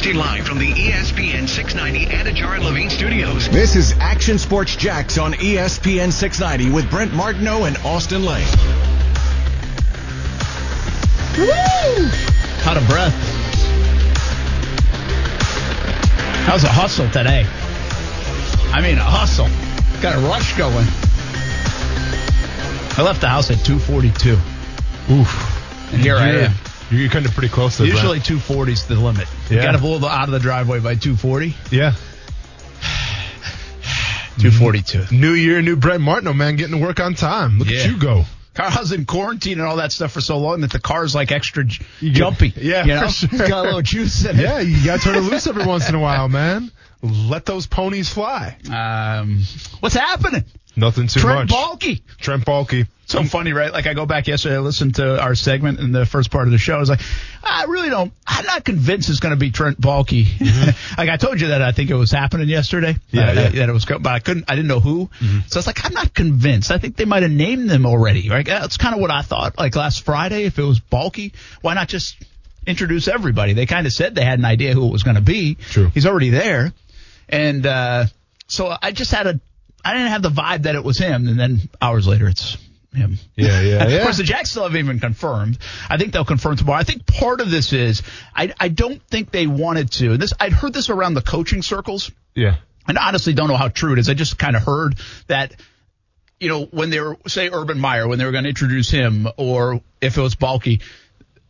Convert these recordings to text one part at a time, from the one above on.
Broadcasting live from the ESPN 690 Anajar and Levine studios. This is Action Sports Jax on ESPN 690 with Brent Martineau and Austin Lane. Woo! Out of breath. How's a hustle today? I mean, a hustle. Got a rush going. I left the house at 2:42, Oof. and here I You're- am. You're kind of pretty close to Usually 240 is the limit. You Yeah. got to pull the- out of the driveway by 240. Yeah. 242. New year, new Brent Martineau, man, getting to work on time. Look Yeah. at you go. Car Carl's in quarantine and all that stuff for so long that the car's like extra j- jumpy. Yeah, you know, sure. it's got a little juice in it. Yeah, you got to turn it loose every once in a while, man. Let those ponies fly. Um, what's happening? Nothing too Trent much. Baalke. Trent Baalke. So funny, right? Like I go back yesterday, I listened to our segment in the first part of the show. I was like, I really don't. I'm not convinced it's going to be Trent Baalke. like I told you that I think it was happening yesterday. Mm-hmm. Yeah, uh, yeah. Mm-hmm. That, it was, but I couldn't. I didn't know who. So it's like I'm not convinced. I think they might have named them already. Right? That's kind of what I thought. Like last Friday, if it was Baalke, why not just introduce everybody? They kind of said they had an idea who it was going to be. True. He's already there, and uh, so I just had a. I didn't have the vibe that it was him, and then hours later, it's him. Yeah, yeah, Of course, the Jacks still haven't even confirmed. I think they'll confirm tomorrow. I think part of this is I, I don't think they wanted to. This I'd heard this around the coaching circles, Yeah. and honestly don't know how true it is. I just kind of heard that. You know, when they were say Urban Meyer, when they were going to introduce him, or if it was Baalke,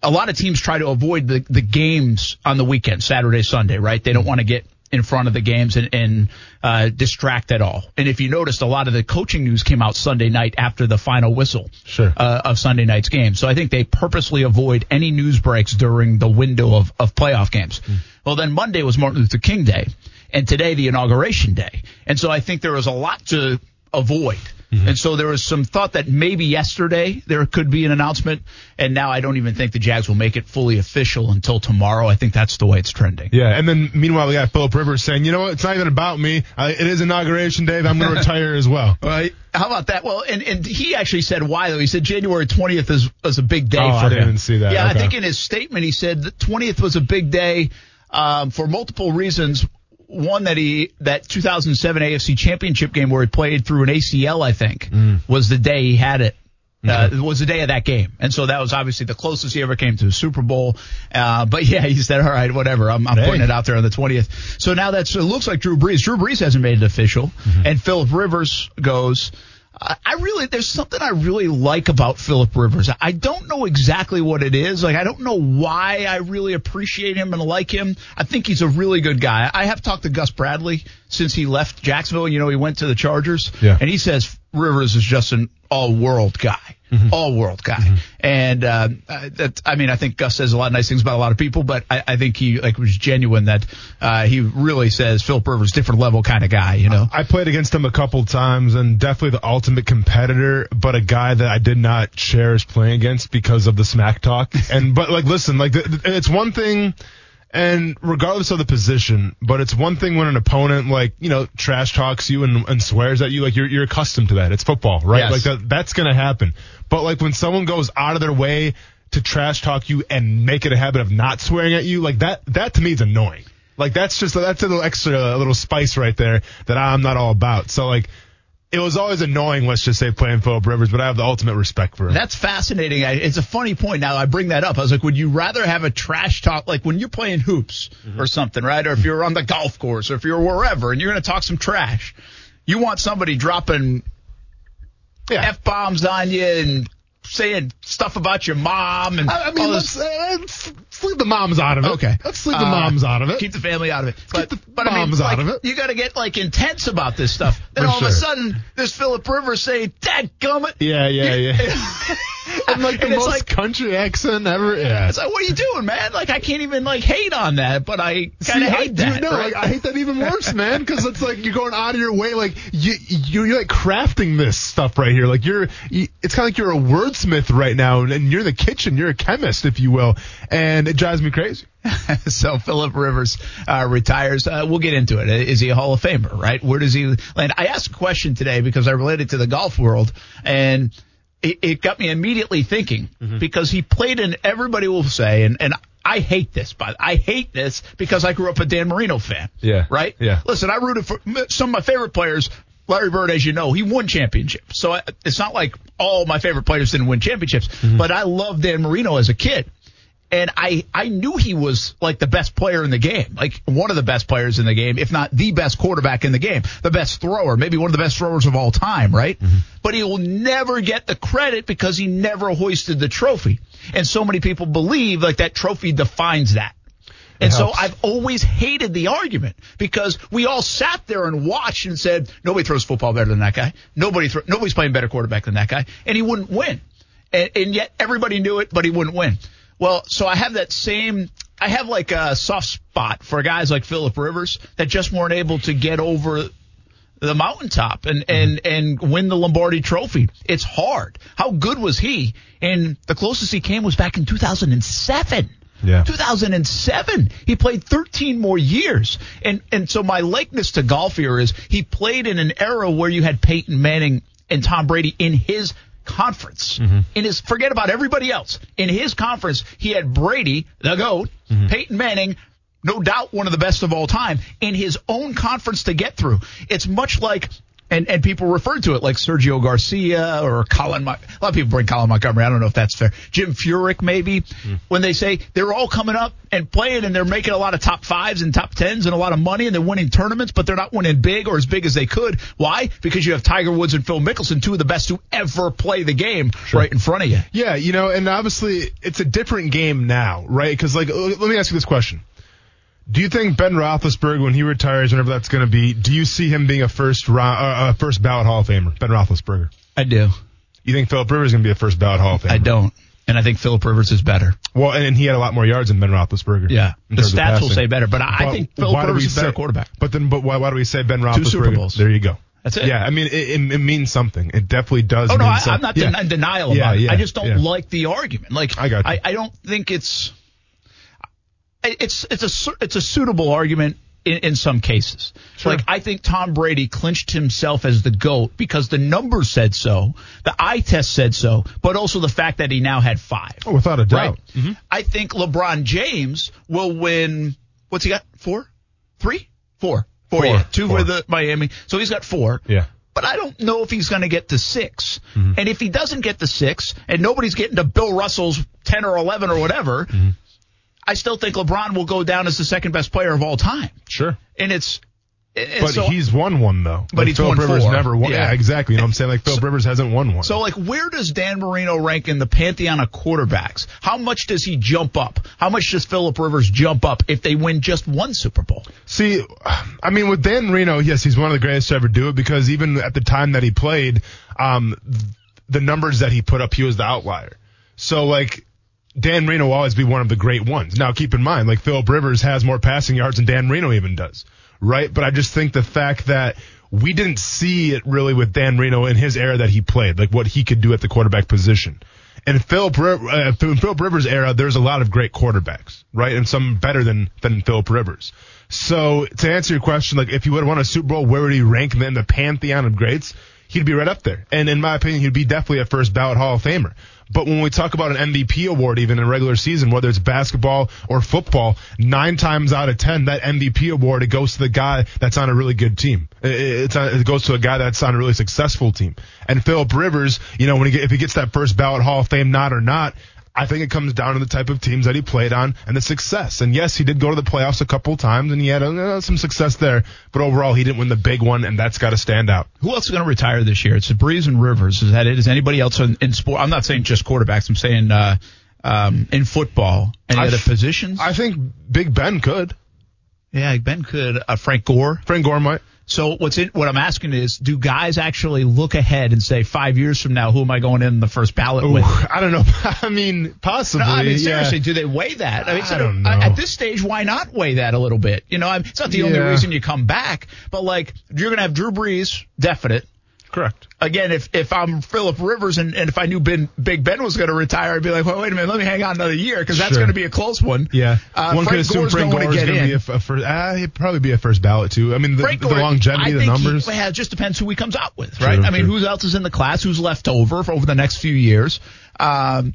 a lot of teams try to avoid the, the games on the weekend, Saturday, Sunday, right? They don't want to get in front of the games and, and uh, distract at all. And if you noticed, a lot of the coaching news came out Sunday night after the final whistle Sure. uh, of Sunday night's game. So I think they purposely avoid any news breaks during the window of, of playoff games. Well, then Monday was Martin Luther King Day, and today the inauguration day. And so I think there was a lot to avoid. And so there was some thought that maybe yesterday there could be an announcement, and now I don't even think the Jags will make it fully official until tomorrow. I think that's the way it's trending. Yeah, and then meanwhile we got Philip Rivers saying, you know what, it's not even about me. Uh, it is inauguration day. I'm going to retire as well. Right. How about that? Well, and, and he actually said why though. He said January 20th is, was a big day Oh, for I didn't see that. Yeah, I think in his statement he said the 20th was a big day um, for multiple reasons. One that he that 2007 AFC Championship game where he played through an ACL, I think, Mm. was the day he had it. Uh, was the day of that game, and so that was obviously the closest he ever came to a Super Bowl. Uh, but yeah, he said, "All right, whatever. I'm, I'm Hey. putting it out there on the 20th." So now that's it looks like Drew Brees. Drew Brees hasn't made it official, Mm-hmm. and Philip Rivers goes. I really, there's something I really like about Philip Rivers. I don't know exactly what it is. Like, I don't know why I really appreciate him and like him. I think he's a really good guy. I have talked to Gus Bradley since he left Jacksonville. You know, he went to the Chargers. Yeah. And he says Rivers is just an all world guy. All world guy. And, uh, that, I mean, I think Gus says a lot of nice things about a lot of people, but I, I think he, like, was genuine that, uh, he really says Philip Rivers, different level kind of guy, you know? I played against him a couple times and definitely the ultimate competitor, but a guy that I did not cherish playing against because of the smack talk. And, but like, listen, like, the, the- it's one thing, and regardless of the position, but it's one thing when an opponent, like, you know, trash talks you and, and swears at you, like, you're, you're accustomed to that. It's football, right? Yes. Like, that, that's gonna happen. But like, when someone goes out of their way to trash talk you and make it a habit of not swearing at you, like, that, that to me is annoying. Like that's just that's a little extra a little spice right there that I'm not all about. So like it was always annoying, let's just say playing Philip Rivers, but I have the ultimate respect for him. That's fascinating. I- It's a funny point. Now I bring that up. I was like, would you rather have a trash talk, like when you're playing hoops mm-hmm. or something, right? Or if you're on the golf course or if you're wherever and you're going to talk some trash, you want somebody dropping yeah. f bombs on you and saying stuff about your mom and I, I mean, all let's, this. uh, let's leave the moms out of it. Okay, let's leave the Uh, moms out of it. Keep the family out of it. But, the but I mean, moms like, out of it. You got to get like intense about this stuff. Then For all of a sudden, there's Philip Rivers saying, "Dad, gummit." yeah, yeah, yeah. and like the And most like- country accent ever. Yeah. It's like, what are you doing, man? Like, I can't even like hate on that, but I kind of I hate do- that. No, right? like, I hate that even worse, man. Because it's like you're going out of your way, like you, you you're like crafting this stuff right here. Like you're, you, it's kind of like you're a wordsmith right now, and you're in the kitchen. You're a chemist, if you will, and it drives me crazy. so Philip Rivers uh, retires. Uh, we'll get into it. Is he a Hall of Famer? Right? Where does he land? I asked a question today because I related to the golf world, and it, it got me immediately thinking because he played in. Everybody will say, and and I hate this, but I hate this because I grew up a Dan Marino fan. Yeah. Right? Yeah. Listen, I rooted for some of my favorite players. Larry Bird, as you know, he won championships. So I, it's not like all my favorite players didn't win championships, Mm-hmm. but I loved Dan Marino as a kid. And I, I knew he was like the best player in the game, like one of the best players in the game, if not the best quarterback in the game, the best thrower, maybe one of the best throwers of all time, right? Mm-hmm. But he will never get the credit because he never hoisted the trophy. And so many people believe like that trophy defines that. And so. I've always hated the argument because we all sat there and watched and said nobody throws football better than that guy. Nobody thro- nobody's playing better quarterback than that guy, and he wouldn't win. And, and yet everybody knew it, but he wouldn't win. Well, so I have that same. I have like a soft spot for guys like Philip Rivers that just weren't able to get over the mountaintop and, mm-hmm. and, and win the Lombardi trophy. It's hard. How good was he? And the closest he came was back in 2007. Yeah. 2007. He played 13 more years. And, and so my likeness to golf here is he played in an era where you had Peyton Manning and Tom Brady in his conference. Mm-hmm. In his, forget about everybody else. In his conference, he had Brady, the GOAT, mm-hmm. Peyton Manning, no doubt one of the best of all time, in his own conference to get through. It's much like, and, and people refer to it like Sergio Garcia or Colin. Mon- a lot of people bring Colin Montgomerie. I don't know if that's fair. Jim Furyk, maybe. Hmm. When they say they're all coming up and playing and they're making a lot of top fives and top tens and a lot of money and they're winning tournaments, but they're not winning big or as big as they could. Why? Because you have Tiger Woods and Phil Mickelson, two of the best to ever play the game, right in front of you. Yeah, you know, and obviously it's a different game now, right? Because like, let me ask you this question: Do you think Ben Roethlisberger, when he retires, whenever that's going to be, do you see him being a first round, uh, uh, first ballot Hall of Famer? Ben Roethlisberger. I do. You think Philip Rivers is going to be a first ballot Hall of Famer? I don't. And I think Philip Rivers is better. Well, and, and he had a lot more yards than Ben Roethlisberger. Yeah. The stats will say better, but I, I But think Philip Rivers is a better quarterback. But then, but why, why do we say Ben Roethlisberger? Two Super Bowls. There you go. That's it. Yeah, I mean, it, it, it means something. It definitely does. Oh no, mean I, I'm not yeah. den- in denial Yeah, about it. yeah, I just don't yeah. like the argument. Like I got you. I, I don't think it's I- it's it's a it's a suitable argument in, in some cases. Sure. Like I think Tom Brady clinched himself as the goat because the numbers said so, the eye test said so, but also the fact that he now had five. Oh, without a doubt. Right. Mm-hmm. I think LeBron James will win. What's he got? Four, three, four, four. Four. Yeah, two Four. for the Miami. So he's got four. Yeah. But I don't know if he's going to get to 6 mm-hmm. And if he doesn't get to six, and nobody's getting to Bill Russell's ten or eleven or whatever, mm-hmm. I still think LeBron will go down as the second best player of all time. Sure. And it's. and But so, he's won one though. But Like, he's Philip won Rivers four. never won. Yeah. Yeah. exactly. You know what I'm saying? Like Philip Rivers hasn't won one. So, like, where does Dan Marino rank in the pantheon of quarterbacks? How much does he jump up? How much does Philip Rivers jump up if they win just one Super Bowl? See, I mean, with Dan Marino, yes, he's one of the greatest to ever do it because even at the time that he played, um, the numbers that he put up, he was the outlier. So, like, Dan Marino will always be one of the great ones. Now, keep in mind, like, Philip Rivers has more passing yards than Dan Marino even does, right? But I just think the fact that we didn't see it really with Dan Marino in his era that he played, like what he could do at the quarterback position. And Philip, uh, in Philip Rivers' era, there's a lot of great quarterbacks, right? And some better than than Philip Rivers. So to answer your question, like if he would have won a Super Bowl, where would he rank in the pantheon of greats? He'd be right up there. And in my opinion, he'd be definitely a first ballot Hall of Famer. But when we talk about an MVP award, even in regular season, whether it's basketball or football, nine times out of ten, that MVP award, it goes to the guy that's on a really good team. It, it goes to a guy that's on a really successful team. And Philip Rivers, you know, when he if he gets that first ballot Hall of Fame nod or not, I think it comes down to the type of teams that he played on and the success. And yes, he did go to the playoffs a couple times and he had uh, some success there, but overall he didn't win the big one, and that's got to stand out. Who else is going to retire this year? It's the Brees and Rivers. Is that it? Is anybody else in, in sport? I'm not saying just quarterbacks. I'm saying uh, um, in football. Any I other f- positions? I think Big Ben could. yeah, Ben could. Uh, Frank Gore. Frank Gore might. So what's in, what I'm asking is, do guys actually look ahead and say, five years from now, who am I going in the first ballot Ooh, with? I don't know. I mean, possibly. No, I mean, yeah. seriously, do they weigh that? I mean, I so don't know. At this stage, why not weigh that a little bit? You know, it's not the only reason you come back, but like, you're going to have Drew Brees, definite. Correct. Again, if if I'm Philip Rivers and, and if I knew ben, Big Ben was going to retire, I'd be like, well, wait a minute, let me hang on another year because that's Sure. going to be a close one. Yeah. Uh, One Frank could assume Gore's Frank Gore is going to be a, a first. Ah, he'd probably be a first ballot too. I mean, the, Frank the Gore, longevity, I the numbers. He, yeah, it just depends who he comes out with, right? True, I mean, true. who else is in the class? Who's left over for over the next few years? Um,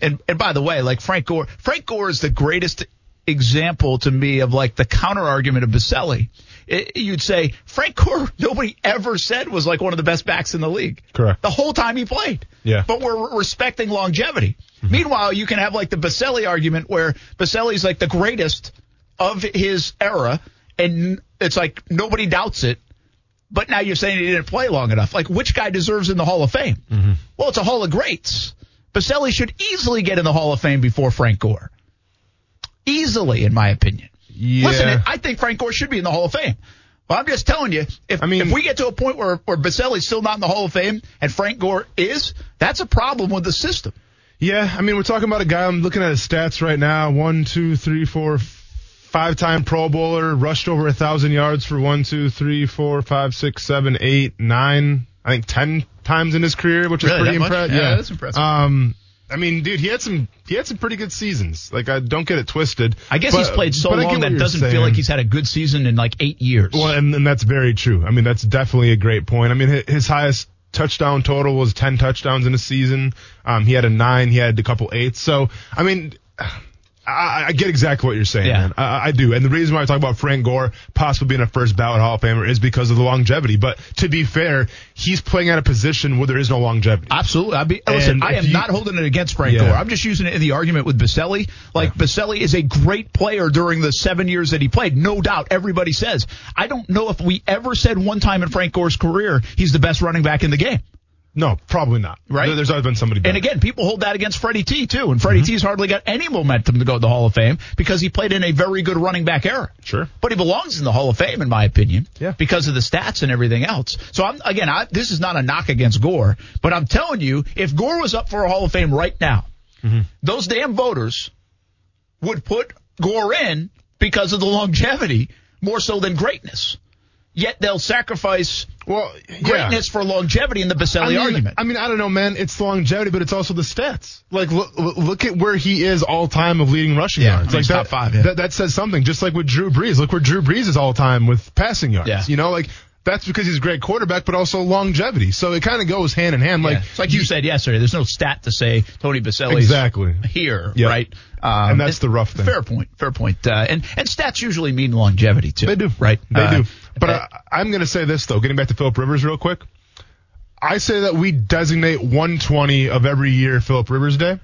and and by the way, like Frank Gore, Frank Gore is the greatest example to me of like the counter argument of Boselli. It, you'd say Frank Gore, nobody ever said was like one of the best backs in the league. Correct. The whole time he played. Yeah. But we're respecting longevity. Mm-hmm. Meanwhile, you can have like the Boselli argument where Boselli's like the greatest of his era, and it's like nobody doubts it. But now you're saying he didn't play long enough. Like, which guy deserves in the Hall of Fame? Mm-hmm. Well, it's a Hall of Greats. Boselli should easily get in the Hall of Fame before Frank Gore. Easily, in my opinion. Yeah. Listen, I think Frank Gore should be in the Hall of Fame. Well, I'm just telling you, if, I mean, if we get to a point where, where Boselli's still not in the Hall of Fame and Frank Gore is, that's a problem with the system. Yeah, I mean, we're talking about a guy. I'm looking at his stats right now. One, two, three, four, five-time Pro Bowler, rushed over a thousand yards for one, two, three, four, five, six, seven, eight, nine. I think ten times in his career, which Really, is pretty impressive. Yeah, that's impressive. Um, I mean, dude, he had some he had some pretty good seasons. Like, I don't get it twisted. I guess But- he's played so but I get long that doesn't saying. feel like he's had a good season in like eight years. Well, and, and that's very true. I mean, that's definitely a great point. I mean, his highest touchdown total was 10 touchdowns in a season. Um, he had a nine, he had a couple eights. So, I mean, I, I get exactly what you're saying, Yeah. man. I, I do. And the reason why I talk about Frank Gore possibly being a first ballot Hall of Famer is because of the longevity. But to be fair, he's playing at a position where there is no longevity. Absolutely. I be, listen, I am you- not holding it against Frank Yeah. Gore. I'm just using it in the argument with Boselli. Like Boselli is a great player during the seven years that he played. No doubt. Everybody says. I don't know if we ever said one time in Frank Gore's career he's the best running back in the game. No, probably not. Right. There's always been somebody better. And again, people hold that against Freddie T too. And Freddie Mm-hmm. T's hardly got any momentum to go to the Hall of Fame because he played in a very good running back era. Sure. But he belongs in the Hall of Fame, in my opinion. Yeah. Because of the stats and everything else. So I'm again, I, this is not a knock against Gore, but I'm telling you, if Gore was up for a Hall of Fame right now, Mm-hmm. those damn voters would put Gore in because of the longevity more so than greatness. Yet they'll sacrifice well, yeah. greatness for longevity in the Boselli I mean, argument. I mean, I don't know, man. It's longevity, but it's also the stats. Like, look, look at where he is all time of leading rushing Yeah, yards. I mean, like that, top five, yeah. that, that says something. Just like with Drew Brees. Look where Drew Brees is all time with passing yards. Yeah. You know, like that's because he's a great quarterback, but also longevity. So it kind of goes hand in hand. Like, Yeah. It's like you said yesterday, there's no stat to say Tony Boselli's Exactly. here, Yeah. right? Um, And that's the rough thing. Fair point. Fair point. Uh, and and stats usually mean longevity too. They do. right? They Uh, do. But uh, I, I'm going to say this though, getting back to Philip Rivers real quick. I say that we designate 120 of every year Philip Rivers Day.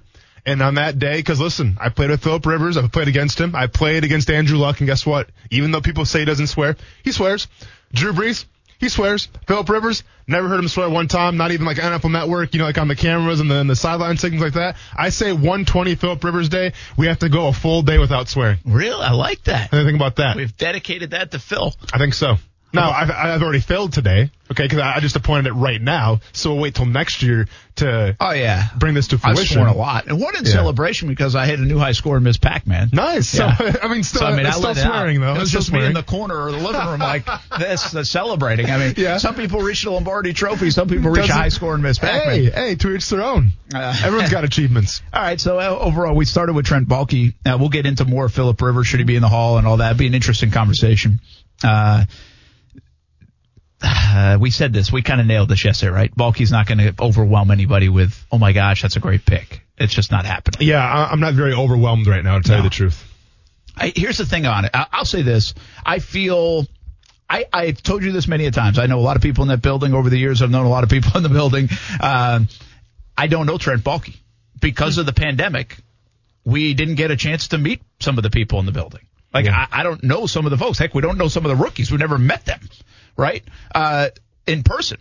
And on that day, because listen, I played with Philip Rivers. I've played against him. I played against Andrew Luck, and guess what? Even though people say he doesn't swear, he swears. Drew Brees, he swears. Philip Rivers, never heard him swear one time. Not even like NFL Network, you know, like on the cameras and the, and the sideline things like that. I say 120 Philip Rivers Day. We have to go a full day without swearing. really, I like that. Anything about that? We've dedicated that to Phil. I think so. Now, I've, I've already failed today, okay, because I I just appointed it right now, so we'll wait till next year to Oh yeah, bring this to I've fruition. sworn a lot, and one in Yeah. celebration because I hit a new high score in Miss Pac-Man. Nice. Yeah. So, I mean, still, So I mean, I it's still let it swearing, though. It was It's still just me in swearing. the corner of the living room like this, uh, celebrating. I mean, Yeah. some people reach the Lombardi Trophy, some people reach a Doesn't- high score in Miss Pac-Man. Hey, hey, to each their own. Uh, Everyone's got achievements. All right, so uh, overall, we started with Trent Baalke. Uh, we'll get into more Philip Rivers. Should he be in the Hall and all that? It'd be an interesting conversation. Uh, uh, we said this. We kind of nailed this yesterday, right? Baalke's not going to overwhelm anybody with, oh my gosh, that's a great pick. It's just not happening. Yeah, I, I'm not very overwhelmed right now, to tell No. you the truth. I, here's the thing on it. I, I'll say this. I feel. I, I've told you this many a times. I know a lot of people in that building over the years. I've known a lot of people in the building. Uh, I don't know Trent Baalke because of the pandemic. We didn't get a chance to meet some of the people in the building. Like Yeah. I, I don't know some of the folks. Heck, we don't know some of the rookies. We've never met them, right? Uh, in person.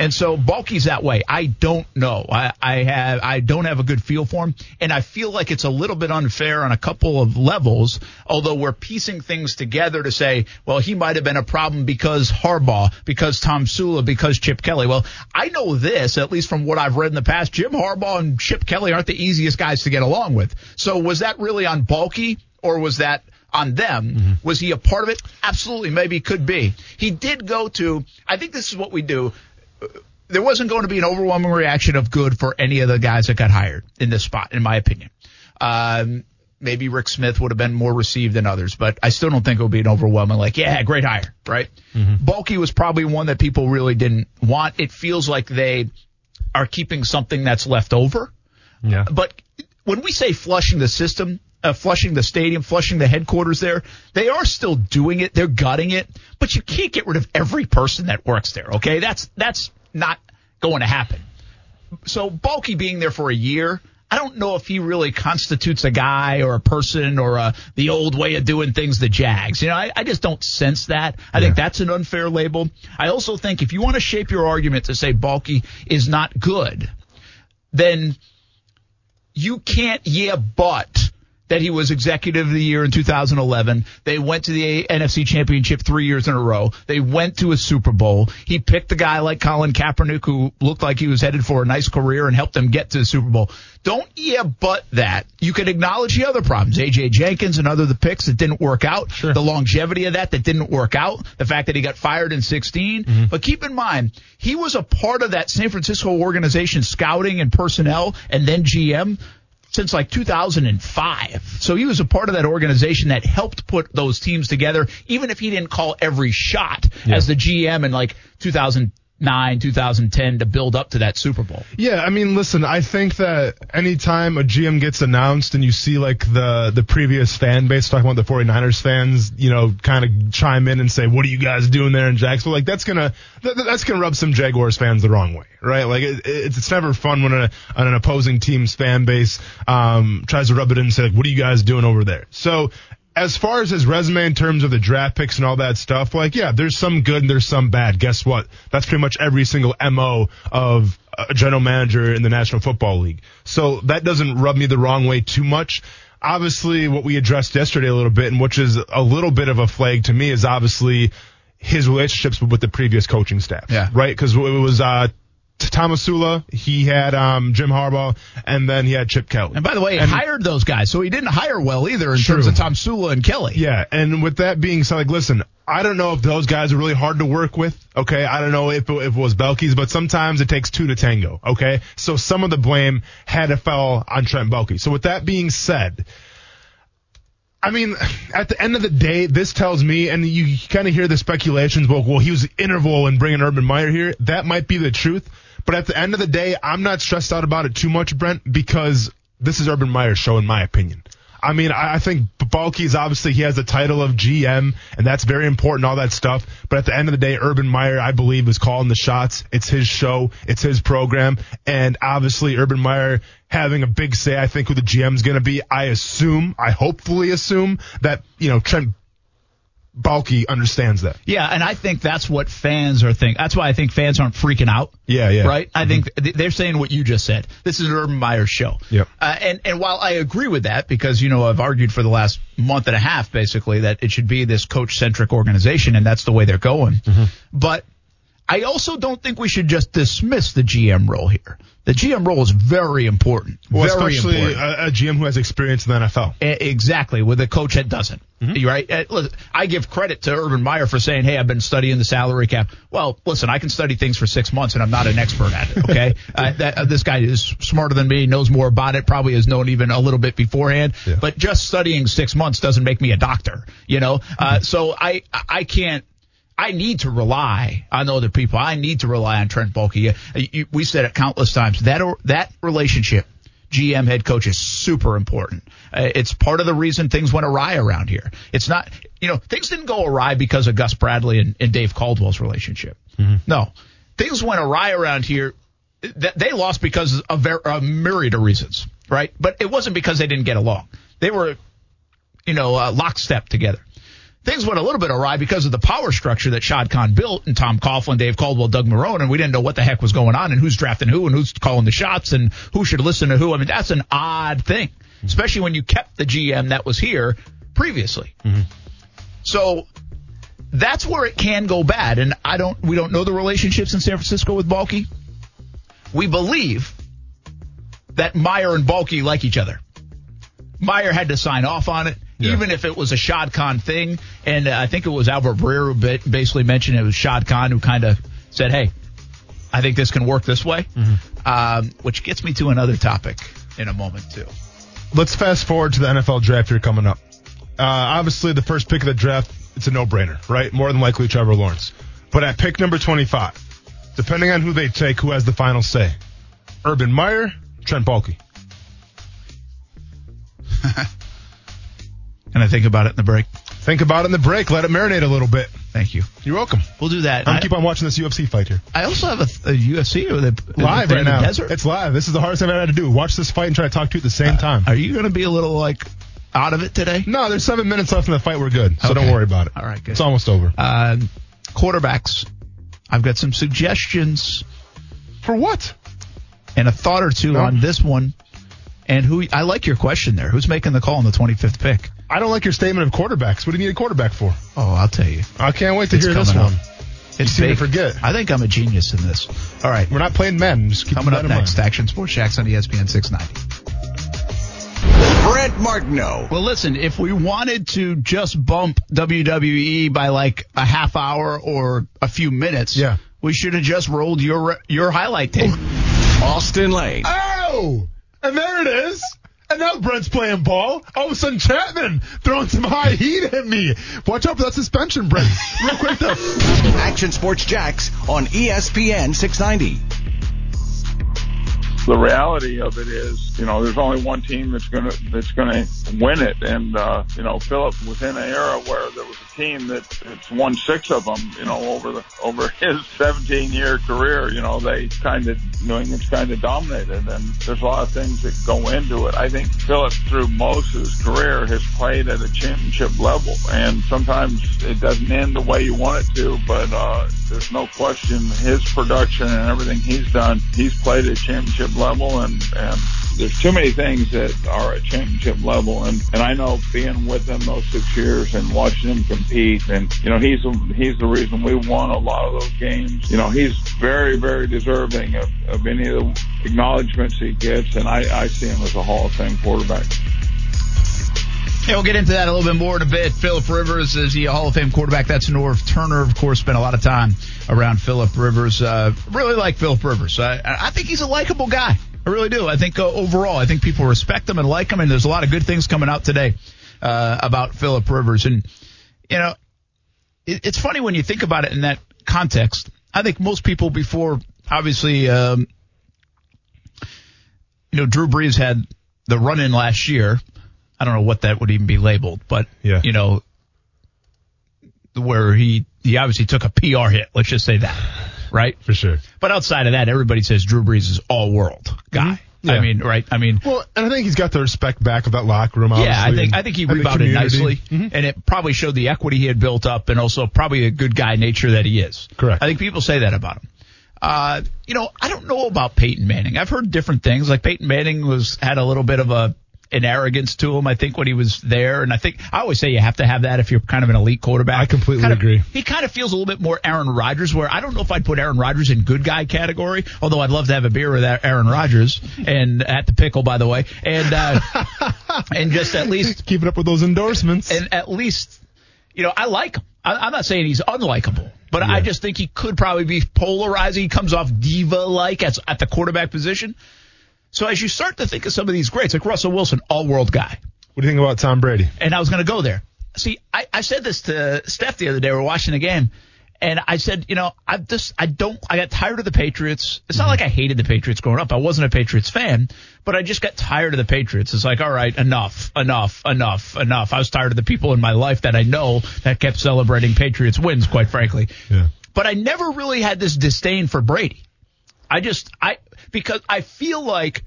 And so Baalke's that way. I don't know. I, I have I don't have a good feel for him, and I feel like it's a little bit unfair on a couple of levels. Although we're piecing things together to say, well, he might have been a problem because Harbaugh, because Tomsula, because Chip Kelly. Well, I know this at least from what I've read in the past. Jim Harbaugh and Chip Kelly aren't the easiest guys to get along with. So was that really on Baalke, or was that? On them. Was he a part of it? Absolutely, maybe could be. He did go to, I think this is what we do. There wasn't going to be an overwhelming reaction of good for any of the guys that got hired in this spot, in my opinion. Um, maybe Rick Smith would have been more received than others, but I still don't think it would be an overwhelming, like, yeah, great hire, right? Baalke was probably one that people really didn't want. It feels like they are keeping something that's left over. Yeah. But when we say flushing the system, uh, flushing the stadium, flushing the headquarters there, they are still doing it. They're gutting it, but you can't get rid of every person that works there. Okay, that's that's not going to happen. So Baalke being there for a year, I don't know if he really constitutes a guy or a person or a, the old way of doing things, the Jags. You know, I, I just don't sense that. I yeah. think that's an unfair label. I also think if you want to shape your argument to say Baalke is not good, then you can't, yeah, but that he was executive of the year in 2011. They went to the NFC championship three years in a row. They went to a Super Bowl. He picked a guy like Colin Kaepernick who looked like he was headed for a nice career and helped them get to the Super Bowl. Don't yeah, but that. You can acknowledge the other problems. AJ Jenkins and other the picks that didn't work out. Sure. The longevity of that that didn't work out. The fact that he got fired in 16. Mm-hmm. But keep in mind, he was a part of that San Francisco organization scouting and personnel and then GM since like 2005. So he was a part of that organization that helped put those teams together, even if he didn't call every shot yeah. as the GM in like 2000 nine, 2010 to build up to that Super Bowl. Yeah, I mean, listen, I think that anytime a GM gets announced and you see like the the previous fan base talking about the 49ers fans, you know, kind of chime in and say, "What are you guys doing there in Jacksonville?" Like that's gonna that, that's gonna rub some Jaguars fans the wrong way, right? Like it, it's it's never fun when a, an opposing team's fan base um tries to rub it in and say, like, "What are you guys doing over there?" So as far as his resume in terms of the draft picks and all that stuff, like, yeah, there's some good and there's some bad. Guess what? That's pretty much every single MO of a general manager in the National Football League. So that doesn't rub me the wrong way too much. Obviously, what we addressed yesterday a little bit, and which is a little bit of a flag to me, is obviously his relationships with the previous coaching staff. Yeah. Right? Because it was uh, Tomsula, he had um, Jim Harbaugh, and then he had Chip Kelly. And by the way, he and, hired those guys, so he didn't hire well either in true. terms of Tomsula and Kelly. Yeah, and with that being said, like, listen, I don't know if those guys are really hard to work with. Okay, I don't know if it, if it was Baalke's, but sometimes it takes two to tango. Okay, so some of the blame had to fall on Trent Baalke. So with that being said. I mean, at the end of the day, this tells me, and you kind of hear the speculations, well, well, he was interval in bringing Urban Meyer here. That might be the truth. But at the end of the day, I'm not stressed out about it too much, Brent, because this is Urban Meyer's show, in my opinion. I mean, I, I think Baalke's obviously he has the title of GM, and that's very important, all that stuff. But at the end of the day, Urban Meyer, I believe, is calling the shots. It's his show, it's his program, and obviously Urban Meyer having a big say, I think, who the GM's going to be. I assume, I hopefully assume that you know Trent Baalke understands that. Yeah, and I think that's what fans are thinking. That's why I think fans aren't freaking out. Yeah, yeah. Right? I mm-hmm. think they're saying what you just said. This is an Urban Meyer show. Yep. Uh, and, and while I agree with that, because, you know, I've argued for the last month and a half, basically, that it should be this coach centric organization, and that's the way they're going. Mm-hmm. But I also don't think we should just dismiss the GM role here. The GM role is very important. Well, very especially important. A, a, GM who has experience in the NFL. A- exactly, with a coach that doesn't. Mm-hmm. Right? Uh, listen, I give credit to Urban Meyer for saying, "Hey, I've been studying the salary cap." Well, listen, I can study things for six months, and I'm not an expert at it. Okay, uh, that, uh, this guy is smarter than me, knows more about it, probably has known even a little bit beforehand. Yeah. But just studying six months doesn't make me a doctor. You know, uh, mm-hmm. so I I can't I need to rely on other people. I need to rely on Trent Baalke. We said it countless times. That that relationship, GM head coach, is super important. Uh, it's part of the reason things went awry around here. It's not, you know, things didn't go awry because of Gus Bradley and, and Dave Caldwell's relationship. Mm-hmm. No, things went awry around here. They lost because of a myriad of reasons, right? But it wasn't because they didn't get along. They were, you know, uh, lockstep together things went a little bit awry because of the power structure that Shad Khan built and Tom Coughlin, Dave Caldwell, Doug Marrone, and we didn't know what the heck was going on and who's drafting who and who's calling the shots and who should listen to who. I mean, that's an odd thing, especially when you kept the GM that was here previously. Mm-hmm. So that's where it can go bad. And I don't, we don't know the relationships in San Francisco with Baalke. We believe that Meyer and Baalke like each other. Meyer had to sign off on it yeah. even if it was a Shad Khan thing. And uh, I think it was Albert Breer who basically mentioned it was Shad Khan who kind of said, hey, I think this can work this way, mm-hmm. um, which gets me to another topic in a moment, too. Let's fast forward to the NFL draft here coming up. Uh, obviously, the first pick of the draft, it's a no brainer, right? More than likely Trevor Lawrence. But at pick number 25, depending on who they take, who has the final say? Urban Meyer, Trent Baalke. Can I think about it in the break? Think about it in the break. Let it marinate a little bit. Thank you. You're welcome. We'll do that. I'm I, keep on watching this UFC fight here. I also have a, a UFC with a, Live right now. Desert. It's live. This is the hardest I've ever had to do. Watch this fight and try to talk to you at the same time. Are you going to be a little like out of it today? No, there's seven minutes left in the fight. We're good. So Okay. don't worry about it. All right, good. It's almost over. Uh, quarterbacks. I've got some suggestions For what? and a thought or two No. on this one. And who I like your question there. Who's making the call on the 25th pick? I don't like your statement of quarterbacks. What do you need a quarterback for? Oh, I'll tell you. I can't wait to It's hear this coming one. up. It's seem to big. forget. I think I'm a genius in this. All right. We're not playing men. Just keep Coming that up in mind. next, Action Sports Jax on ESPN 690. Brent Martineau. Well, listen, if we wanted to just bump WWE by like a half hour or a few minutes, Yeah. we should have just rolled your your highlight tape. Austin Lane. Oh! And there it is. And now Brent's playing ball. All of a sudden, Chapman throwing some high heat at me. Watch out for that suspension, Brent. Real quick, though. Action Sports Jax on ESPN 690. The reality of it is, you know, there's only one team that's gonna that's gonna win it, and uh, you know, Philip was in an era where there was a team that that's won six of them, you know, over the over his 17 year career. You know, they kind of New England's kind of dominated, and there's a lot of things that go into it. I think Philip, through most of his career, has played at a championship level, and sometimes it doesn't end the way you want it to, but uh, question his production and everything he's done, he's played at championship level, and and there's too many things that are at championship level, and and I know being with him those six years and watching him compete, and you know he's he's the reason we won a lot of those games. You know he's very very deserving of, of any of the acknowledgments he gets, and I I see him as a Hall of Fame quarterback. Yeah, we'll get into that a little bit more in a bit. Philip Rivers is the Hall of Fame quarterback. That's Norv Turner, of course, spent a lot of time around Philip Rivers. Uh, really like Philip Rivers. I, I think he's a likable guy. I really do. I think uh, overall, I think people respect him and like him, and there's a lot of good things coming out today uh, about Philip Rivers. And you know, it, it's funny when you think about it in that context. I think most people before, obviously, um, you know, Drew Brees had the run in last year. I don't know what that would even be labeled, but Yeah. you know, where he he obviously took a PR hit. Let's just say that, right? For sure. But outside of that, everybody says Drew Brees is all world guy. Mm-hmm. Yeah. I mean, right? I mean, Well, and I think he's got the respect back of that locker room. yeah, I think I think he rebounded nicely, Mhm. and it probably showed the equity he had built up, and also probably a good guy nature that he is. Correct. I think people say that about him. Uh, you know, I don't know about Peyton Manning. I've heard different things. Like Peyton Manning was had a little bit of a an arrogance to him. I think when he was there, and I think I always say you have to have that if you're kind of an elite quarterback. I completely Kind of- agree. He kind of feels a little bit more Aaron Rodgers, where I don't know if I'd put Aaron Rodgers in good guy category. Although I'd love to have a beer with Aaron Rodgers and at the pickle, by the way, and uh, and just at least Keeping up with those endorsements. and at least, you know, I like him. I, I'm not saying he's unlikable, but I just think he could probably be polarizing. He comes off diva-like at, at the quarterback position. So as you start to think of some of these greats, like Russell Wilson, all-world guy, what do you think about Tom Brady? and I was going to go there. See, I, I said this to Steph the other day. We were watching the game, and I said, you know, I just, I don't, I got tired of the Patriots. It's not mm-hmm. like I hated the Patriots growing up. I wasn't a Patriots fan, but I just got tired of the Patriots. It's like, all right, enough, enough, enough, enough. I was tired of the people in my life that I know that kept celebrating Patriots wins, quite frankly. Yeah. But I never really had this disdain for Brady. I just, I, because I feel like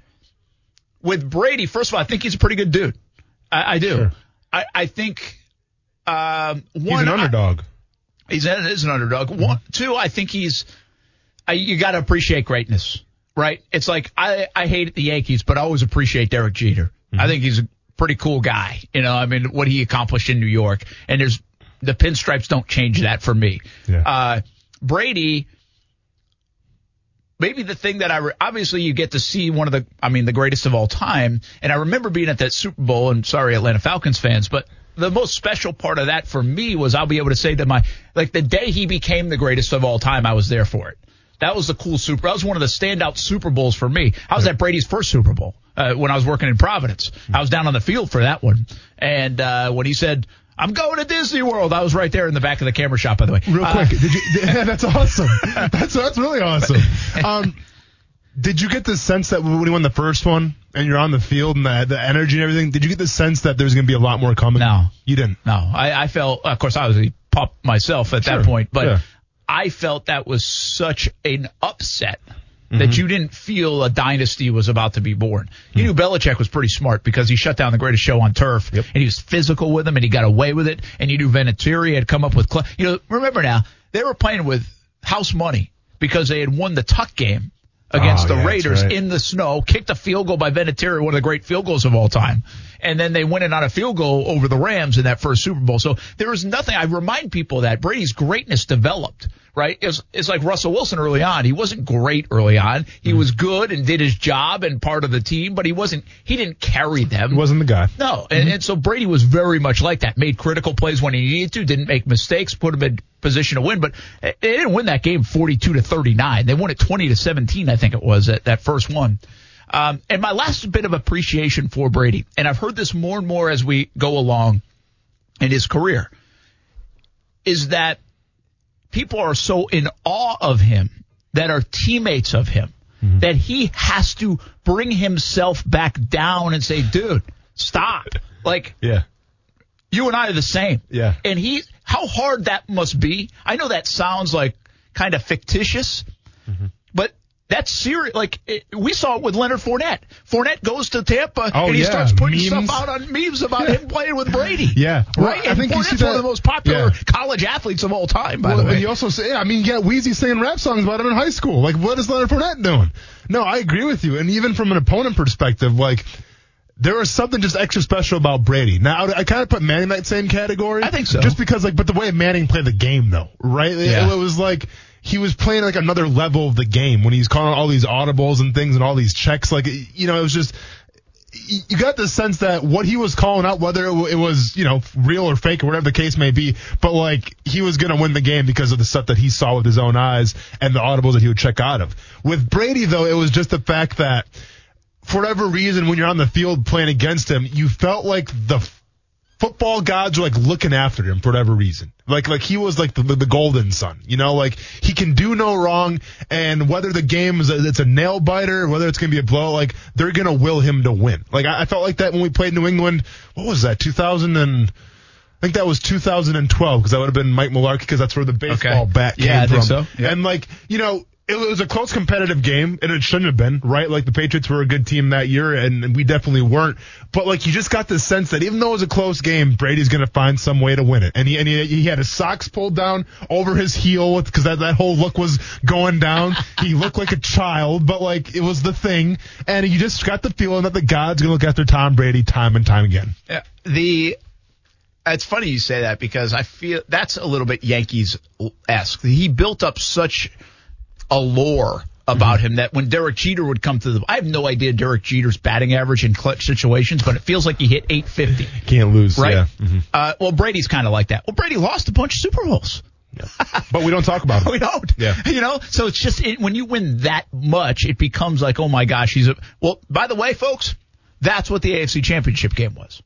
with Brady, first of all, I think he's a pretty good dude. I, I do. Sure. I, I think, um, one, He's an I- underdog. He's an, is an underdog. One, two, I think he's. I, you got to appreciate greatness, right? It's like I I hate the Yankees, but I always appreciate Derek Jeter. I think he's a pretty cool guy. You know, I mean, what he accomplished in New York, and there's the pinstripes don't change that for me. Yeah. Uh, Brady. Maybe the thing that I re- obviously you get to see one of the I mean the greatest of all time, and I remember being at that Super Bowl. And sorry, Atlanta Falcons fans, but the most special part of that for me was I'll be able to say that my like the day he became the greatest of all time, I was there for it. That was the cool Super. That was one of the standout Super Bowls for me. I was at Brady's first Super Bowl uh, when I was working in Providence. I was down on the field for that one, and uh, when he said. I'm going to Disney World. I was right there in the back of the camera shop, by the way. Real Uh, quick, did you? Yeah, that's awesome. That's that's really awesome. Um, Did you get the sense that when he won the first one and you're on the field and the, the energy and everything, did you get the sense that there's going to be a lot more coming? No. You didn't. No, I, I felt, of course, I was a pup myself at Sure. that point, but Yeah. I felt that was such an upset Mm-hmm. that you didn't feel a dynasty was about to be born. You knew Belichick was pretty smart because he shut down the greatest show on turf, Yep. and he was physical with him, and he got away with it. And you knew Vinatieri had come up with, cl- you know, remember now they were playing with house money because they had won the Tuck game against Oh, the yeah, Raiders right. in the snow, kicked a field goal by Vinatieri, one of the great field goals of all time. And then they win it on a field goal over the Rams in that first Super Bowl. So there was nothing. I remind people that Brady's greatness developed, right? It's, it's like Russell Wilson early on. He wasn't great early on. He Mm-hmm. was good and did his job and part of the team, but he wasn't, he didn't carry them. He wasn't the guy. No, and, and so Brady was very much like that. Made critical plays when he needed to, didn't make mistakes, put him in position to win. But they didn't win that game 42 to 39. They won it 20 to 17, I think it was that that first one. Um, and my last bit of appreciation for Brady, and I've heard this more and more as we go along in his career, is that people are so in awe of him that are teammates of him that he has to bring himself back down and say, dude, stop. Like, Yeah. you and I are the same. Yeah. And he, how hard that must be. I know that sounds like kind of fictitious, Mm-hmm. That's serious. Like it, we saw it with Leonard Fournette. Fournette goes to Tampa Oh, and he yeah. starts putting Memes. stuff out on memes about him playing with Brady. Yeah. Well, right. I and think Fournette's one of the most popular Yeah. college athletes of all time. By well, the way, and you also say, I mean, yeah, Weezy singing rap songs about him in high school. Like, what is Leonard Fournette doing? No, I agree with you. And even from an opponent perspective, like, there was something just extra special about Brady. Now, I kind of put Manning in that same category. I think so. Just because, like, but the way Manning played the game, though, right? It- Yeah. It, was like he was playing like another level of the game when he's calling all these audibles and things and all these checks. Like, you know, it was just you got the sense that what he was calling out, whether it, was you know real or fake or whatever the case may be, but like he was going to win the game because of the stuff that he saw with his own eyes and the audibles that he would check out of. With Brady though, it was just the fact that for whatever reason, when you're on the field playing against him, you felt like the football gods were like looking after him for whatever reason. Like like he was like the, the, golden son, you know, like he can do no wrong, and whether the game is a, it's a nail biter, whether it's gonna be a blow, like they're gonna will him to win. Like I, I felt like that when we played New England. What was that? 2000 and I think that was 2012 because that would have been Mike Mularkey because that's where the baseball Okay. bat came Yeah, I from. think so. And like you know. It was a close competitive game, and it shouldn't have been, right? Like the Patriots were a good team that year, and we definitely weren't. But like you just got the sense that even though it was a close game, Brady's going to find some way to win it. And he and he, he had his socks pulled down over his heel because that that whole look was going down. he looked like a child, but like it was the thing, and you just got the feeling that the gods going to look after Tom Brady time and time again. Yeah, the it's funny you say that because I feel that's a little bit Yankees esque. He built up such a lore about him that when Derek Jeter would come to the, I have no idea Derek Jeter's batting average in clutch situations, but it feels like he hit 850. Can't lose, Right? Yeah. Mhm. Uh, well, Brady's kind of like that. Well, Brady lost a bunch of Super Bowls. But we don't talk about it. We don't. Yeah. You know, so it's just it, when you win that much, it becomes like, oh my gosh, he's a. Well, by the way, folks, that's what the AFC Championship game was.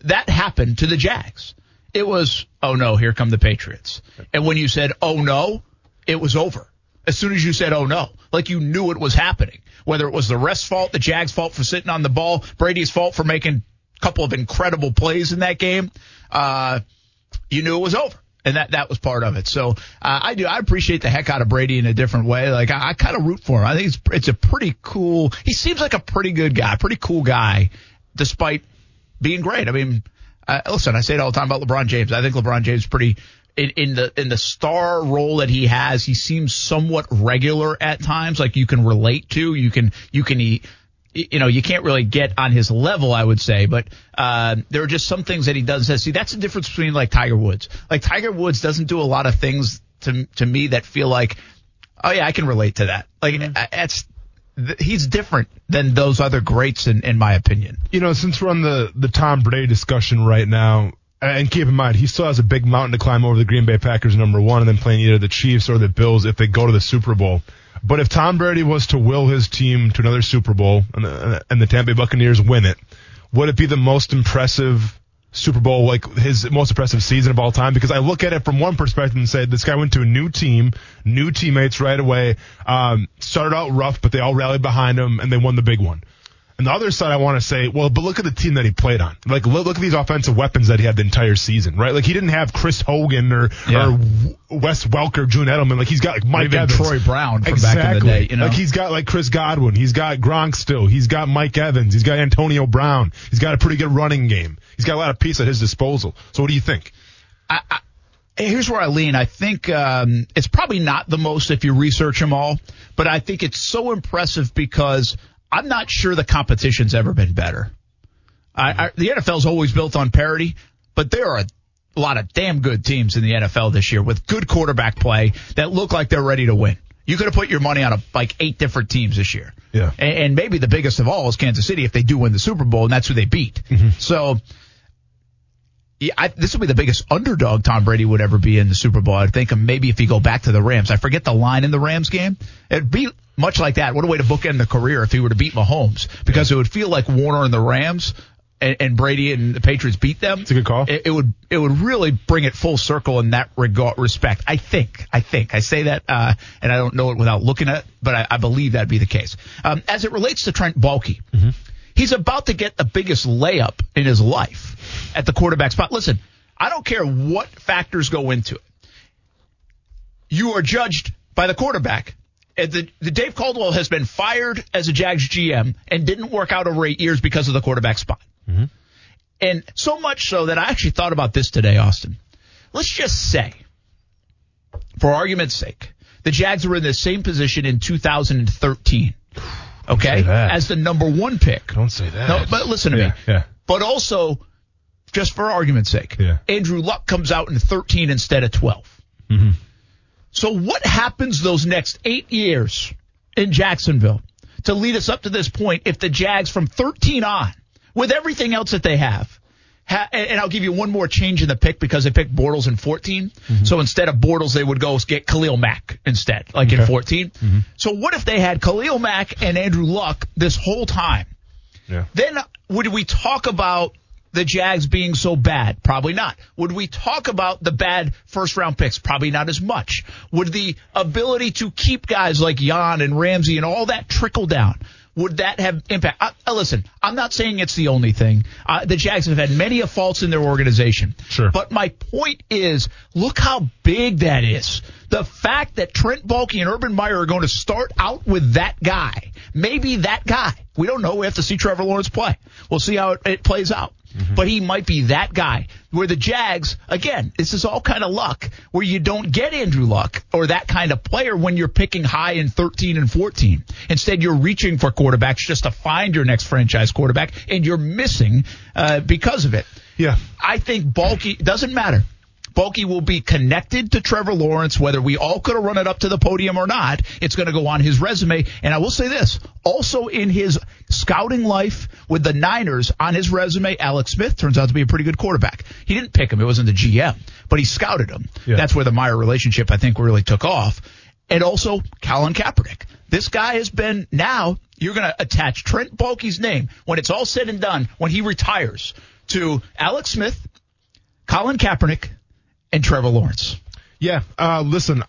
That happened to the Jags. It was, oh no, here come the Patriots. And when you said, oh no, it was over. As soon as you said, oh no, like you knew it was happening. Whether it was the ref's fault, the Jags' fault for sitting on the ball, Brady's fault for making a couple of incredible plays in that game, uh, you knew it was over. And that, that was part of it. So, uh, I do, I appreciate the heck out of Brady in a different way. Like, I, I kind of root for him. I think it's, it's a pretty cool, he seems like a pretty good guy, pretty cool guy, despite being great. I mean, uh, listen, I say it all the time about LeBron James. I think LeBron James is pretty, in, in the, in the star role that he has, he seems somewhat regular at times, like you can relate to, you can, you can, e- you know, you can't really get on his level, I would say, but uh, there are just some things that he does. See, that's the difference between like Tiger Woods. Like Tiger Woods doesn't do a lot of things to to me that feel like, oh yeah, I can relate to that. Like I- it's th- he's different than those other greats, in in my opinion. you know, since we're on the, the Tom Brady discussion right now, and keep in mind, he still has a big mountain to climb over the Green Bay Packers, number one, and then playing either the Chiefs or the Bills if they go to the Super Bowl. But if Tom Brady was to will his team to another Super Bowl and the, and the Tampa Bay Buccaneers win it, would it be the most impressive Super Bowl, like his most impressive season of all time, because I look at it from one perspective and say this guy went to a new team, new teammates right away, um, started out rough, but they all rallied behind him and they won the big one. And the other side, I want to say, well, but look at the team that he played on. Like, look, look at these offensive weapons that he had the entire season, right? Like, he didn't have Chris Hogan or, Yeah. or Wes Welker, June Edelman. Like, he's got like Mike Evans. Troy Brown from exactly. back in the day. You know, Like, he's got like Chris Godwin. He's got Gronk still. He's got Mike Evans. He's got Antonio Brown. He's got a pretty good running game. He's got a lot of pieces at his disposal. So what do you think? I here's where I lean. I think um, it's probably not the most if you research them all, but I think it's so impressive because I'm not sure the competition's ever been better. I, I, the NFL's always built on parity, but there are a lot of damn good teams in the NFL this year with good quarterback play that look like they're ready to win. You could have put your money on a, like eight different teams this year. Yeah. And, and maybe the biggest of all is Kansas City if they do win the Super Bowl, and that's who they beat. Mm-hmm. So yeah, I, this will be the biggest underdog Tom Brady would ever be in the Super Bowl. I think maybe if he go back to the Rams. I forget the line in the Rams game. It'd be much like that. What a way to bookend the career if he were to beat Mahomes, because it would feel like Warner and the Rams and, and Brady and the Patriots beat them. It's a good call. It, it would it would really bring it full circle in that regard respect. I think I think I say that, uh, and I don't know it without looking at it, but I, I believe that'd be the case. Um, as it relates to Trent Baalke, he's about to get the biggest layup in his life at the quarterback spot. Listen, I don't care what factors go into it. You are judged by the quarterback. And the, the Dave Caldwell has been fired as a Jags GM and didn't work out over eight years because of the quarterback spot. Mm-hmm. And so much so that I actually thought about this today, Austin. Let's just say, for argument's sake, the Jags were in the same position in 2013. Okay? As the number one pick. Don't say that. No, but listen to Yeah, me. yeah. But also, just for argument's sake, Yeah. Andrew Luck comes out in 13 instead of 12. Mm-hmm. So what happens those next eight years in Jacksonville to lead us up to this point if the Jags from 13 on, with everything else that they have, ha- and I'll give you one more change in the pick because they picked Bortles in 14. Mm-hmm. So instead of Bortles, they would go get Khalil Mack instead, like in Okay. 14. Mm-hmm. So what if they had Khalil Mack and Andrew Luck this whole time? Yeah. Then would we talk about the Jags being so bad? Probably not. Would we talk about the bad first round picks? Probably not as much. Would the ability to keep guys like Jan and Ramsey and all that trickle down? Would that have impact? Uh, listen, I'm not saying it's the only thing. Uh, the Jags have had many of faults in their organization. Sure. But my point is, look how big that is. The fact that Trent Baalke and Urban Meyer are going to start out with that guy, maybe that guy. We don't know. We have to see Trevor Lawrence play. We'll see how it, it plays out. But he might be that guy. Where the Jags, again, this is all kind of luck, where you don't get Andrew Luck or that kind of player when you're picking high in 13 and 14. Instead, you're reaching for quarterbacks just to find your next franchise quarterback, and you're missing uh, because of it. Yeah. I think Baalke doesn't matter. Baalke will be connected to Trevor Lawrence, whether we all could have run it up to the podium or not. It's going to go on his resume. And I will say this also in his scouting life with the Niners on his resume, Alex Smith turns out to be a pretty good quarterback. He didn't pick him. It wasn't the GM, but he scouted him. Yeah. That's where the Meyer relationship, I think, really took off. And also Colin Kaepernick. This guy has been now, you're going to attach Trent Baalke's name when it's all said and done, when he retires, to Alex Smith, Colin Kaepernick, and Trevor Lawrence. Yeah. Uh, listen,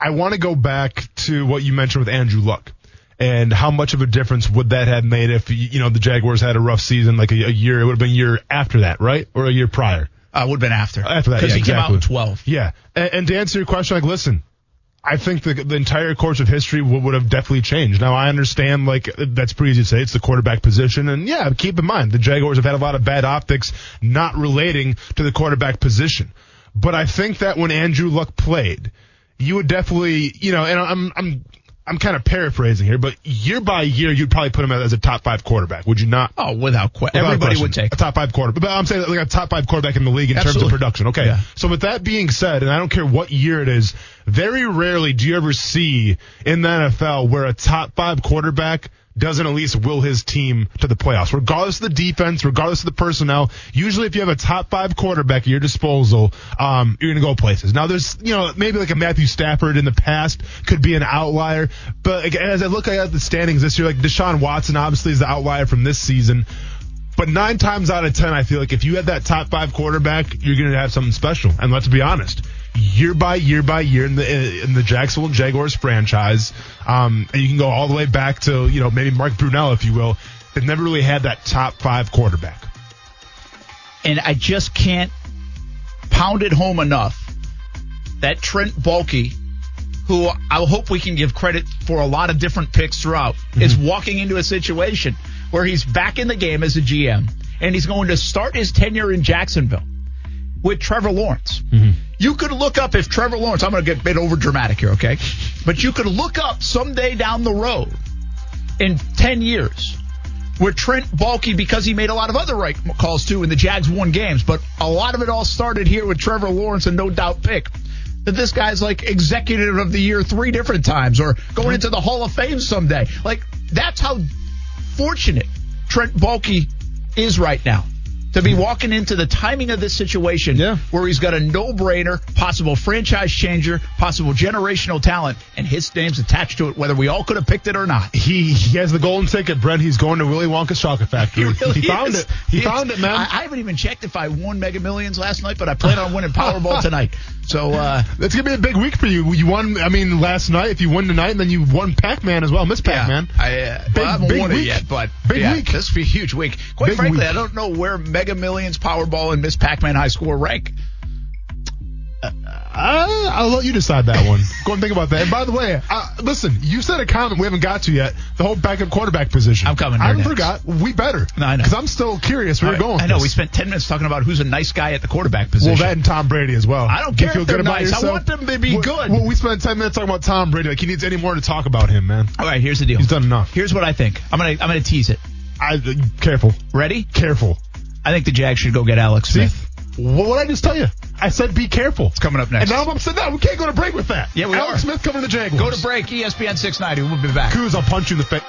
I want to go back to what you mentioned with Andrew Luck. And how much of a difference would that have made if you know the Jaguars had a rough season, like a, a year? It would have been a year after that, right, or a year prior? Uh, would have been after. After that, Because yeah, he came out in 12. Yeah, and, and to answer your question, like, listen, I think the, the entire course of history would, would have definitely changed. Now, I understand, like, that's pretty easy to say. It's the quarterback position. And yeah, keep in mind, the Jaguars have had a lot of bad optics not relating to the quarterback position. But I think that when Andrew Luck played, you would definitely, you know, and I'm, I'm, I'm kind of paraphrasing here, but year by year, you'd probably put him as a top five quarterback, would you not? Oh, without question. Without Everybody question. would take a top five quarterback. But I'm saying like a top five quarterback in the league in terms of production. Okay. Yeah. So with that being said, and I don't care what year it is, very rarely do you ever see in the NFL where a top five quarterback doesn't at least will his team to the playoffs, regardless of the defense, regardless of the personnel. Usually, if you have a top five quarterback at your disposal, um, you're going to go places. Now, there's, you know, maybe like a Matthew Stafford in the past could be an outlier, but as I look at the standings this year, like Deshaun Watson obviously is the outlier from this season. But nine times out of ten, I feel like if you had that top five quarterback, you're going to have something special. And let's be honest, year by year by year in the in the Jacksonville Jaguars franchise, um, and you can go all the way back to you know maybe Mark Brunell, if you will. They've never really had that top five quarterback. And I just can't pound it home enough that Trent Baalke, who I hope we can give credit for a lot of different picks throughout, mm-hmm. is walking into a situation where he's back in the game as a GM and he's going to start his tenure in Jacksonville with Trevor Lawrence. Mm-hmm. You could look up if Trevor Lawrence, I'm going to get a bit over dramatic here, okay? But you could look up someday down the road in 10 years with Trent Baalke because he made a lot of other right calls too and the Jags won games, but a lot of it all started here with Trevor Lawrence and no doubt pick. That this guy's like executive of the year three different times or going into the Hall of Fame someday. Like that's how fortunate Trent Baalke is right now to be walking into the timing of this situation yeah. where he's got a no-brainer, possible franchise changer, possible generational talent, and his name's attached to it, whether we all could have picked it or not. He, he has the golden ticket, Brent. He's going to Willy Wonka's chocolate factory. He, really he found it. He, he found is. it, man. I, I, haven't even checked if I won Mega Millions last night, but I plan on winning Powerball tonight. So uh, it's gonna be a big week for you. You won. I mean, last night. If you won tonight, and then you won Pac-Man as well, Miss Pac-Man. Yeah, I, uh, big, well, I haven't won week. it yet, but big yeah, week. This will be a huge week. Quite big frankly, week. I don't know where Mega Millions, Powerball, and Miss Pac-Man High Score rank. Uh, I'll let you decide that one. Go and think about that. And by the way, uh, listen, you said a comment we haven't got to yet. The whole backup quarterback position. I'm coming. I next. forgot. We better. No, I know. Because I'm still curious where All we're going. I know. This. We spent ten minutes talking about who's a nice guy at the quarterback position. Well, that and Tom Brady as well. I don't You feel if they're good about nice. I want them to be Well, good. Well, we spent ten minutes talking about Tom Brady. Like he needs any more to talk about him, man. All right, here's the deal. He's done enough. Here's what I think. I'm gonna I'm gonna tease it. I uh, careful, Ready? careful. I think the Jags should go get Alex See, Smith. what did I just tell you? I said be careful. It's coming up next. And now I'm upset. that we can't go to break with that. Yeah, we are. Alex are. Smith coming to Jaguars. Go to break. ESPN 690. We'll be back. Coos, I'll punch you in the face.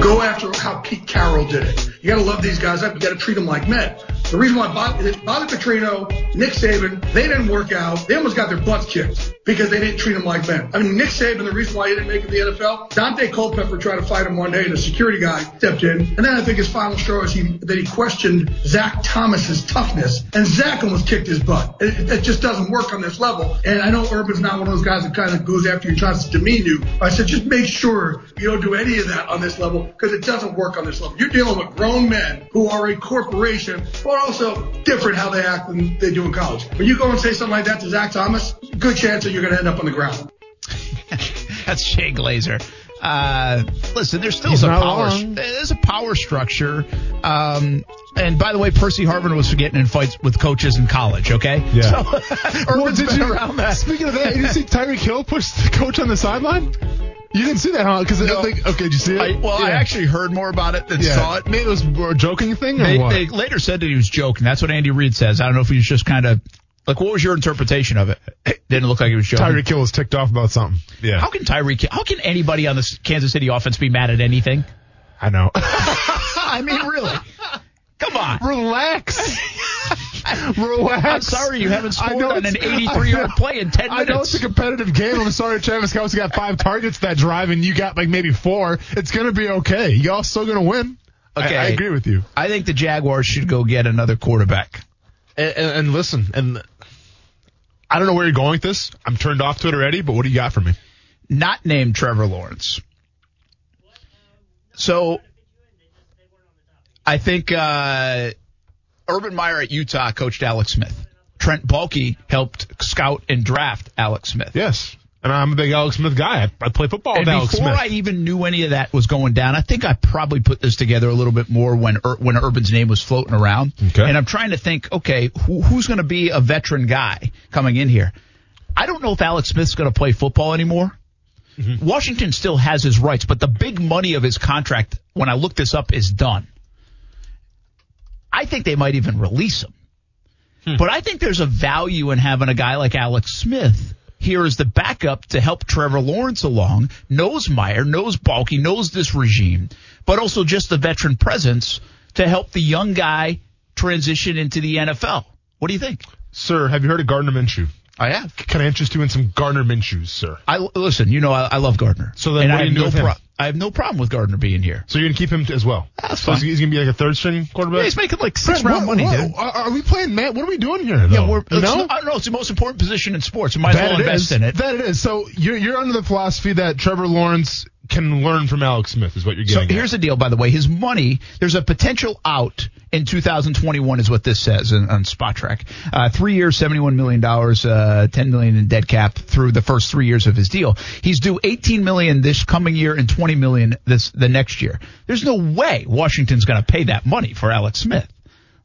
Go after how Pete Carroll did it. You got to love these guys up. You got to treat them like men. The reason why Bobby, Bobby Petrino, Nick Saban, they didn't work out. They almost got their butts kicked because they didn't treat him like men. I mean, Nick Saban, the reason why he didn't make it the NFL, Dante Culpepper tried to fight him one day and a security guy stepped in. And then I think his final straw is he, that he questioned Zach Thomas's toughness and Zach almost kicked his butt. It, it just doesn't work on this level. And I know Urban's not one of those guys that kind of goes after you tries to demean you. I said, just make sure you don't do any of that on this level because it doesn't work on this level. You're dealing with grown men who are a corporation, but also different how they act than they do in college. When you go and say something like that to Zach Thomas, good chance that you're going to end up on the ground. That's Jay Glazer. Uh, listen, there's still He's a power. wrong. There's a power structure. Um, and by the way, Percy Harvin was getting in fights with coaches in college. Okay. Yeah. So, Well, did you, around that. Speaking of that, you didn't see Tyreek Hill push the coach on the sideline? You didn't see that, huh? Because No. like, okay, did you see it? I, well, I actually heard more about it than yeah. saw it. Maybe it was a joking thing or They, what? they later said that he was joking. That's what Andy Reid says. I don't know if he was just kind of like, what was your interpretation of it? Didn't look like he was joking. Tyreek Hill was ticked off about something. Yeah, How can Tyreek? How can anybody on the Kansas City offense be mad at anything? I know. I mean, really? Come on. Relax. Relax. I'm sorry you haven't I scored on an 83 yard play in 10 minutes. I minutes. know it's a competitive game. I'm sorry Travis Kelce got five targets that drive and you got like maybe four. It's going to be okay. Y'all still going to win. I- Okay. I, agree with you. I think the Jaguars should go get another quarterback. And, and, and listen, and I don't know where you're going with this. I'm turned off to it already, but what do you got for me? Not named Trevor Lawrence. So I think uh, Urban Meyer at Utah coached Alex Smith. Trent Baalke helped scout and draft Alex Smith. Yes. And I'm a big Alex Smith guy. I, I play football And with Alex before I even knew any of that was going down, I think I probably put this together a little bit more when Ur- when Urban's name was floating around. Okay. And I'm trying to think, okay, who, who's going to be a veteran guy coming in here? I don't know if Alex Smith's going to play football anymore. Mm-hmm. Washington still has his rights, but the big money of his contract, when I look this up, is done. I think they might even release him. Hmm. But I think there's a value in having a guy like Alex Smith here as the backup to help Trevor Lawrence along, knows Meyer, knows Baalke, knows this regime, but also just the veteran presence to help the young guy transition into the NFL. What do you think? Sir, have you heard of Gardner Minshew? I have. Can I interest you in some Gardner Minshews, sir? I listen. You know, I, I love Gardner. So then and what do you do no with him? pro- I have no problem with Gardner being here. So you're gonna keep him as well. That's so fine. he's gonna be like a third string Yeah, quarterback. he's making like six round what- money, what- dude. Are, are we playing Matt? What are we doing here? Though? Yeah, we're, you know? I don't know. It's the most important position in sports. You might as well invest is. in it. That it is. So you're you're under the philosophy that Trevor Lawrence can learn from Alex Smith is what you're So getting. at. here's the deal, by the way. His money, there's a potential out in 2021 is what this says in, on Spotrac. Uh, three years, $71 million, uh, 10 million in dead cap through the first three years of his deal. He's due 18 million this coming year and 20 million this, the next year. There's no way Washington's going to pay that money for Alex Smith.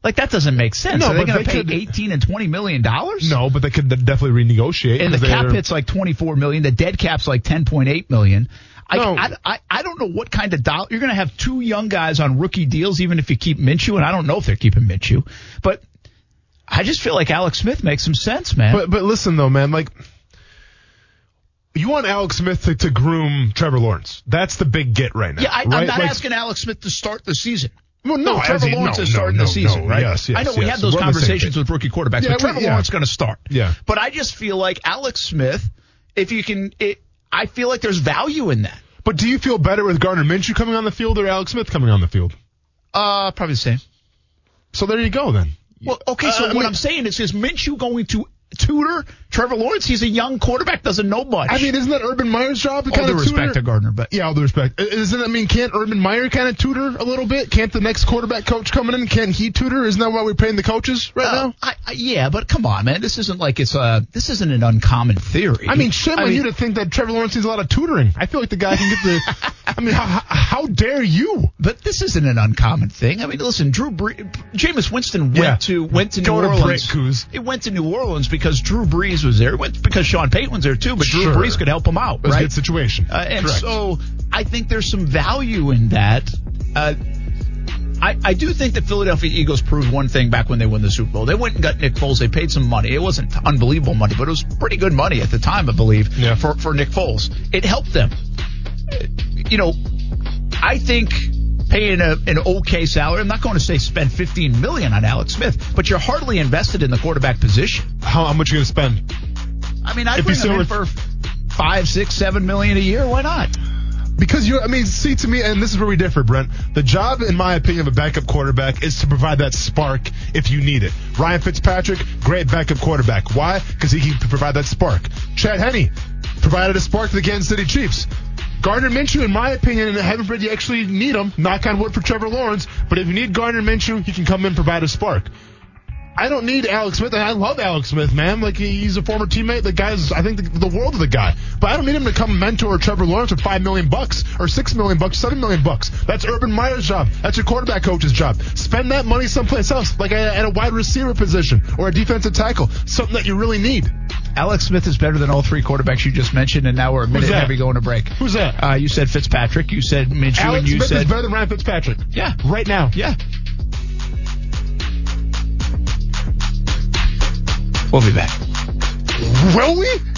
Like that doesn't make sense. No, Are they going to pay could- 18 and 20 million dollars? no, but they could definitely renegotiate. And the cap hit's like 24 million. The dead cap's like 10.8 million. I, No. I, I, I don't know what kind of dollar you're going to have two young guys on rookie deals, even if you keep Minshew, and I don't know if they're keeping Minshew, but I just feel like Alex Smith makes some sense, man. But but listen though, man, like you want Alex Smith to, to groom Trevor Lawrence. That's the big get right now. yeah, I, right? I'm not Like- asking Alex Smith to start the season. Well, no, as Trevor he- Lawrence no, is starting no, the season, no, right? Yes, yes. I know we had those We're on the same conversations with rookie quarterbacks, Yeah, but Trevor yeah. Lawrence is going to start. Yeah. But I just feel like Alex Smith, if you can, it, I feel like there's value in that. But do you feel better with Gardner Minshew coming on the field or Alex Smith coming on the field? Uh, probably the same. So there you go then. Well, okay, so Uh, I what mean- I'm saying is, is Minshew going to tutor Trevor Lawrence? He's a young quarterback, doesn't know much. I mean, isn't that Urban Meyer's job to all kind due of respect tutor? to Gardner, but Yeah, all due respect. I- Isn't I mean, can't Urban Meyer kind of tutor a little bit? Can't the next quarterback coach coming in? Can't he tutor? Isn't that why we're paying the coaches right Uh, now? I, I, yeah, but come on, man. This isn't like it's a this isn't an uncommon theory. I mean, shame I on mean, you to think that Trevor Lawrence needs a lot of tutoring. I feel like the guy can get the. I mean, how, how dare you? But this isn't an uncommon thing. I mean, listen, Drew Brees, Jameis Winston went Yeah. to went to Go New to Orleans. break, It went to New Orleans because Drew Brees was there. It went because Sean Payton was there too, but Drew Brees could help him out, It was right? a good situation. Uh, and Correct. so I think there's some value in that. Uh, I, I do think the Philadelphia Eagles proved one thing back when they won the Super Bowl. They went and got Nick Foles. They paid some money. It wasn't unbelievable money, but it was pretty good money at the time, I believe, Yeah. for, for Nick Foles. It helped them. Uh, You know, I think paying a, an okay salary, I'm not going to say spend 15 million on Alex Smith, but you're hardly invested in the quarterback position. how, how much are you gonna spend? I mean, I'd If bring him in still- for five, six, seven million a year. Why not? Because you, I mean, see to me, and this is where we differ, Brent. The job, in my opinion, of a backup quarterback is to provide that spark if you need it. Ryan Fitzpatrick, great backup quarterback. Why? Because he can provide that spark. Chad Henne provided a spark to the Kansas City Chiefs. Gardner Minshew, in my opinion, and heaven forbid you actually need him. Knock on wood for Trevor Lawrence, but if you need Gardner Minshew, he can come in and provide a spark. I don't need Alex Smith, and I love Alex Smith, man. Like he's a former teammate. The guy's, I think, the, the world of the guy. But I don't need him to come mentor Trevor Lawrence for five million bucks or six million bucks, seven million bucks. That's Urban Meyer's job. That's your quarterback coach's job. Spend that money someplace else, like at a wide receiver position or a defensive tackle, something that you really need. Alex Smith is better than all three quarterbacks you just mentioned, and now we're a minute heavy going to break. Who's that? Uh, you said Fitzpatrick. You said Minshew, Alex and you Smith said is better than Ryan Fitzpatrick. yeah, Right now. yeah. We'll be back. Will we?